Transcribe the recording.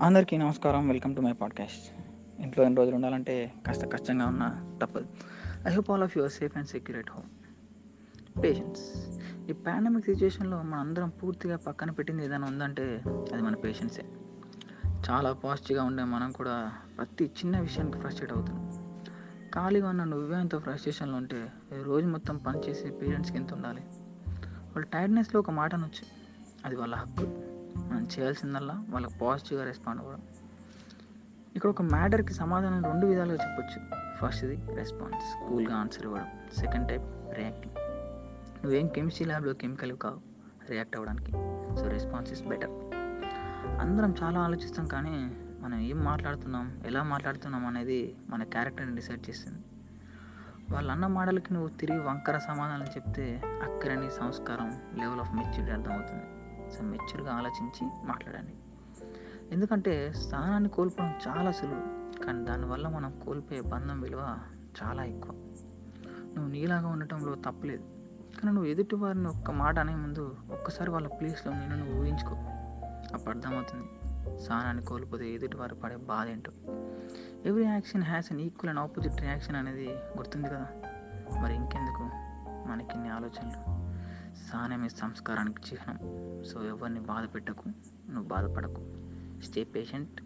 అందరికీ నమస్కారం. Welcome to my podcast. ఇంట్లో ఎన్ని రోజులు ఉండాలంటే కాస్త కష్టంగా ఉన్నా తప్పదు. I hope all of your safe and secure at home patience ఈ పాండమిక్ సిచ్యువేషన్లో మన అందరం పూర్తిగా పక్కన పెట్టింది ఏదైనా ఉందంటే అది మన పేషెన్సే చాలా పాజిటివ్గా ఉండే మనం కూడా ప్రతి చిన్న విషయానికి ఫ్రస్ట్రేట్ అవుతున్నాం. ఖాళీగా ఉన్న నువ్వే అంత ఫ్రస్ట్రేషన్లో ఉంటే రోజు మొత్తం పనిచేసే పేరెంట్స్కి ఎంత ఉండాలి? వాళ్ళ టైర్డ్నెస్లో ఒక మాట వచ్చి అది వాళ్ళ హక్కు. మనం చేయాల్సిందల్లా వాళ్ళకి పాజిటివ్గా రెస్పాండ్ అవ్వడం. ఇక్కడ ఒక మ్యాటర్కి సమాధానం రెండు విధాలుగా చెప్పొచ్చు. ఫస్ట్ది రెస్పాన్స్ కూల్గా ఆన్సర్ ఇవ్వడం. సెకండ్ టైప్ రియాక్టింగ్ నువ్వేం కెమిస్ట్రీ ల్యాబ్లో కెమికల్ కావు రియాక్ట్ అవ్వడానికి. సో రెస్పాన్స్ ఇస్ బెటర్ అందరం చాలా ఆలోచిస్తాం కానీ మనం ఏం మాట్లాడుతున్నాం ఎలా మాట్లాడుతున్నాం అనేది మన క్యారెక్టర్ని డిసైడ్ చేస్తుంది. వాళ్ళ అన్న మాటలకి నువ్వు తిరిగి వంకర సమాధానం చెప్తే అక్కడ సంస్కారం లెవెల్ ఆఫ్ మెచ్యూరిటీ అర్థమవుతుంది. మెచ్యూర్గా ఆలోచించి మాట్లాడండి. ఎందుకంటే స్థానాన్ని కోల్పోవడం చాలా సులువు. కానీ దానివల్ల మనం కోల్పోయే బంధం విలువ చాలా ఎక్కువ. నువ్వు నీలాగా ఉండటంలో తప్పలేదు. కానీ నువ్వు ఎదుటి వారిని ఒక్క మాట అనే ముందు ఒక్కసారి వాళ్ళ ప్లేస్లో నేను నువ్వు ఊహించుకో. అప్పుడు అర్థమవుతుంది. స్థానాన్ని కోల్పోతే ఎదుటి వారు పడే బాధ ఏంటో. Every action has an equal and opposite reaction అనేది గుర్తుంది కదా. మరి ఇంకెందుకు? మనకిన్ని ఆలోచనలు. సహనమే సంస్కారానికి చిహ్నం. సో ఎవరిని బాధ పెట్టకు నువ్వు బాధపడకు. Stay patient